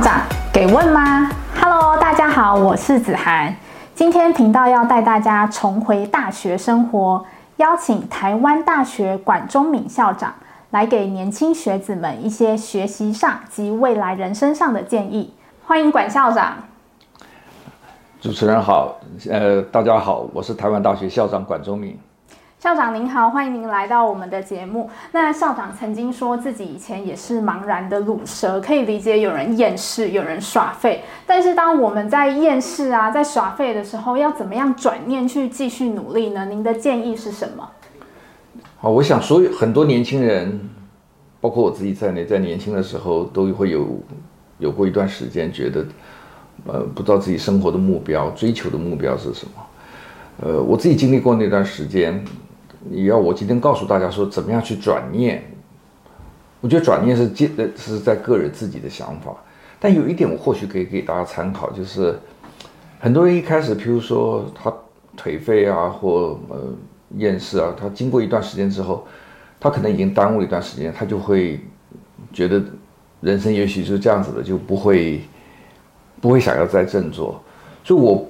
长给问吗？Hello，大家好，我是子涵。今天频道要带大家重回大学生活，邀请台湾大学管中闵校长来给年轻学子们一些学习上及未来人生上的建议。欢迎管校长。主持人好，呃，大家好，我是台湾大学校长管中闵。校长您好，欢迎您来到我们的节目。那校长曾经说自己以前也是茫然的卤蛇，可以理解有人厌世，有人耍废。但是当我们在厌世啊，在耍废的时候，要怎么样转念去继续努力呢？您的建议是什么？好，我想所有很多年轻人，包括我自己在内，在年轻的时候都会有有过一段时间，觉得呃不知道自己生活的目标、追求的目标是什么。呃，我自己经历过那段时间。你要我今天告诉大家说怎么样去转念？我觉得转念是接呃是在个人自己的想法，但有一点我或许可以给大家参考，就是很多人一开始，譬如说他颓废啊，或呃厌世啊，他经过一段时间之后，他可能已经耽误了一段时间，他就会觉得人生也许就是这样子的，就不会不会想要再振作，所以我。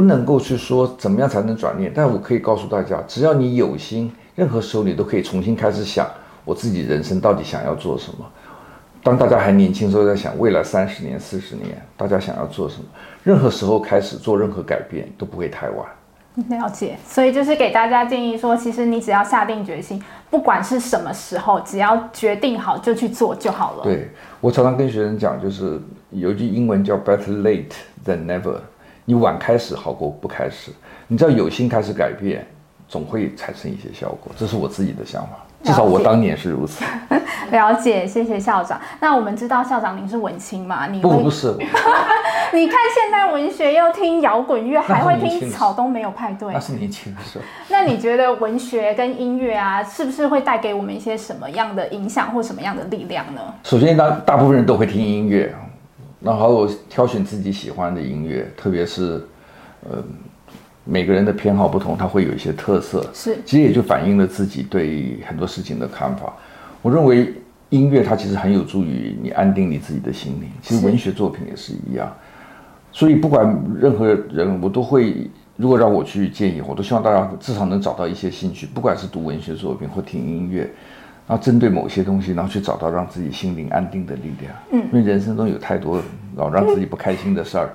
不能够去说怎么样才能转念，但我可以告诉大家，只要你有心，任何时候你都可以重新开始想我自己人生到底想要做什么。当大家还年轻的时候，在想未来三十年、四十年，大家想要做什么，任何时候开始做任何改变都不会太晚。了解，所以就是给大家建议说，其实你只要下定决心，不管是什么时候，只要决定好就去做就好了。对，我常常跟学生讲，就是有一句英文叫 “better late than never”。你晚开始好过不开始，你只要有心开始改变，总会产生一些效果。这是我自己的想法，至少我当年是如此。了解，谢谢校长。那我们知道校长您是文青嘛？你不不是。你看现代文学又听摇滚乐，还会听草东没有派对。那是年轻的时候。那你觉得文学跟音乐啊，是不是会带给我们一些什么样的影响或什么样的力量呢？首先，大大部分人都会听音乐。然后我挑选自己喜欢的音乐，特别是，呃，每个人的偏好不同，它会有一些特色。是，其实也就反映了自己对很多事情的看法。我认为音乐它其实很有助于你安定你自己的心灵。其实文学作品也是一样。所以不管任何人，我都会，如果让我去建议，我都希望大家至少能找到一些兴趣，不管是读文学作品或听音乐。然后针对某些东西，然后去找到让自己心灵安定的力量。嗯，因为人生中有太多老让自己不开心的事儿，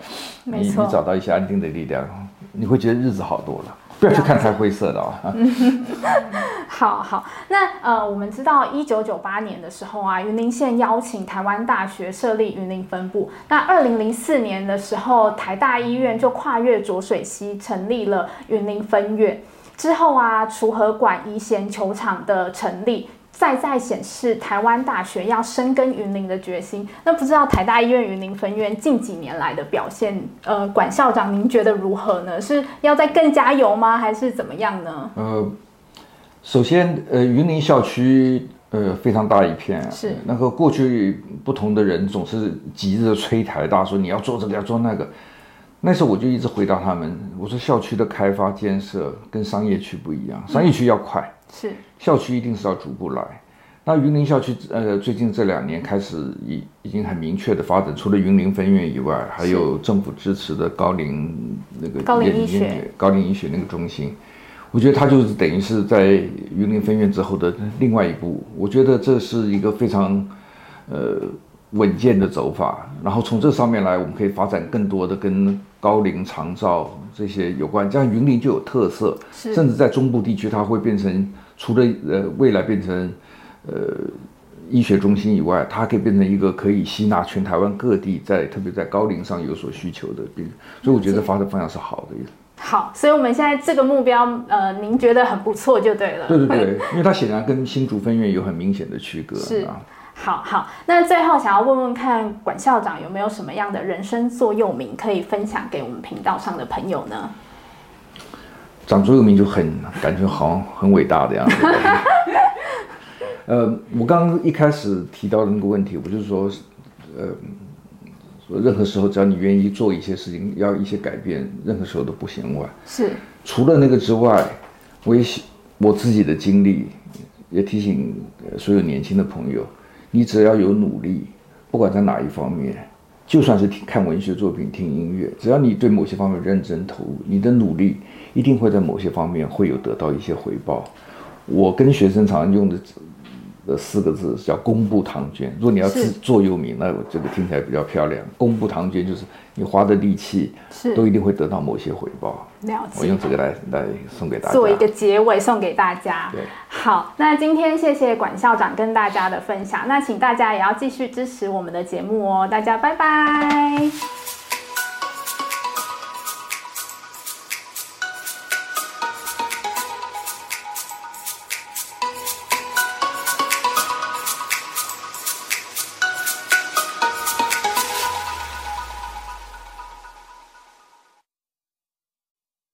嗯、你你找到一些安定的力量，你会觉得日子好多了。不要去看太灰色的啊。嗯、好好，那呃，我们知道一九九八年的时候啊，云林县邀请台湾大学设立云林分部。那二零零四年的时候，台大医院就跨越浊水溪成立了云林分院。之后啊，储和馆乙贤球场的成立。再再显示台湾大学要深耕云林的决心。那不知道台大医院云林分院近几年来的表现，呃，管校长您觉得如何呢？是要再更加油吗？还是怎么样呢？呃，首先，呃，云林校区呃非常大一片，是那个过去不同的人总是急着催台大说你要做这个要做那个，那时候我就一直回答他们，我说校区的开发建设跟商业区不一样，商业区要快。嗯是。校区一定是要逐步来，那云林校区呃最近这两年开始已已经很明确的发展，除了云林分院以外，还有政府支持的高龄那个高龄医学。高龄医学那个中心，我觉得它就是等于是在云林分院之后的另外一步，我觉得这是一个非常呃稳健的走法，然后从这上面来，我们可以发展更多的跟高龄长照这些有关，这样云林就有特色，甚至在中部地区它会变成。除了呃未来变成呃医学中心以外，它可以变成一个可以吸纳全台湾各地在特别在高龄上有所需求的病，所以我觉得发展方向是好的。好，所以我们现在这个目标，呃，您觉得很不错就对了。对对对，因为它显然跟新竹分院有很明显的区隔。是啊，好好，那最后想要问问看管校长有没有什么样的人生座右铭可以分享给我们频道上的朋友呢？长座右铭就很感觉好像很伟大的样子。呃，我刚刚一开始提到的那个问题，我就是说，呃，说任何时候只要你愿意做一些事情，要一些改变，任何时候都不嫌晚。是。除了那个之外，我也我自己的经历也提醒所有年轻的朋友，你只要有努力，不管在哪一方面，就算是听看文学作品、听音乐，只要你对某些方面认真投入，你的努力一定会在某些方面会有得到一些回报。我跟学生常常用的。的四个字叫功不唐捐。如果你要自座右铭，那我这个听起来比较漂亮。功不唐捐就是你花的力气，是都一定会得到某些回报。了解。我用这个来来送给大家，做一个结尾送给大家。对，好，那今天谢谢管校长跟大家的分享。那请大家也要继续支持我们的节目哦。大家拜拜。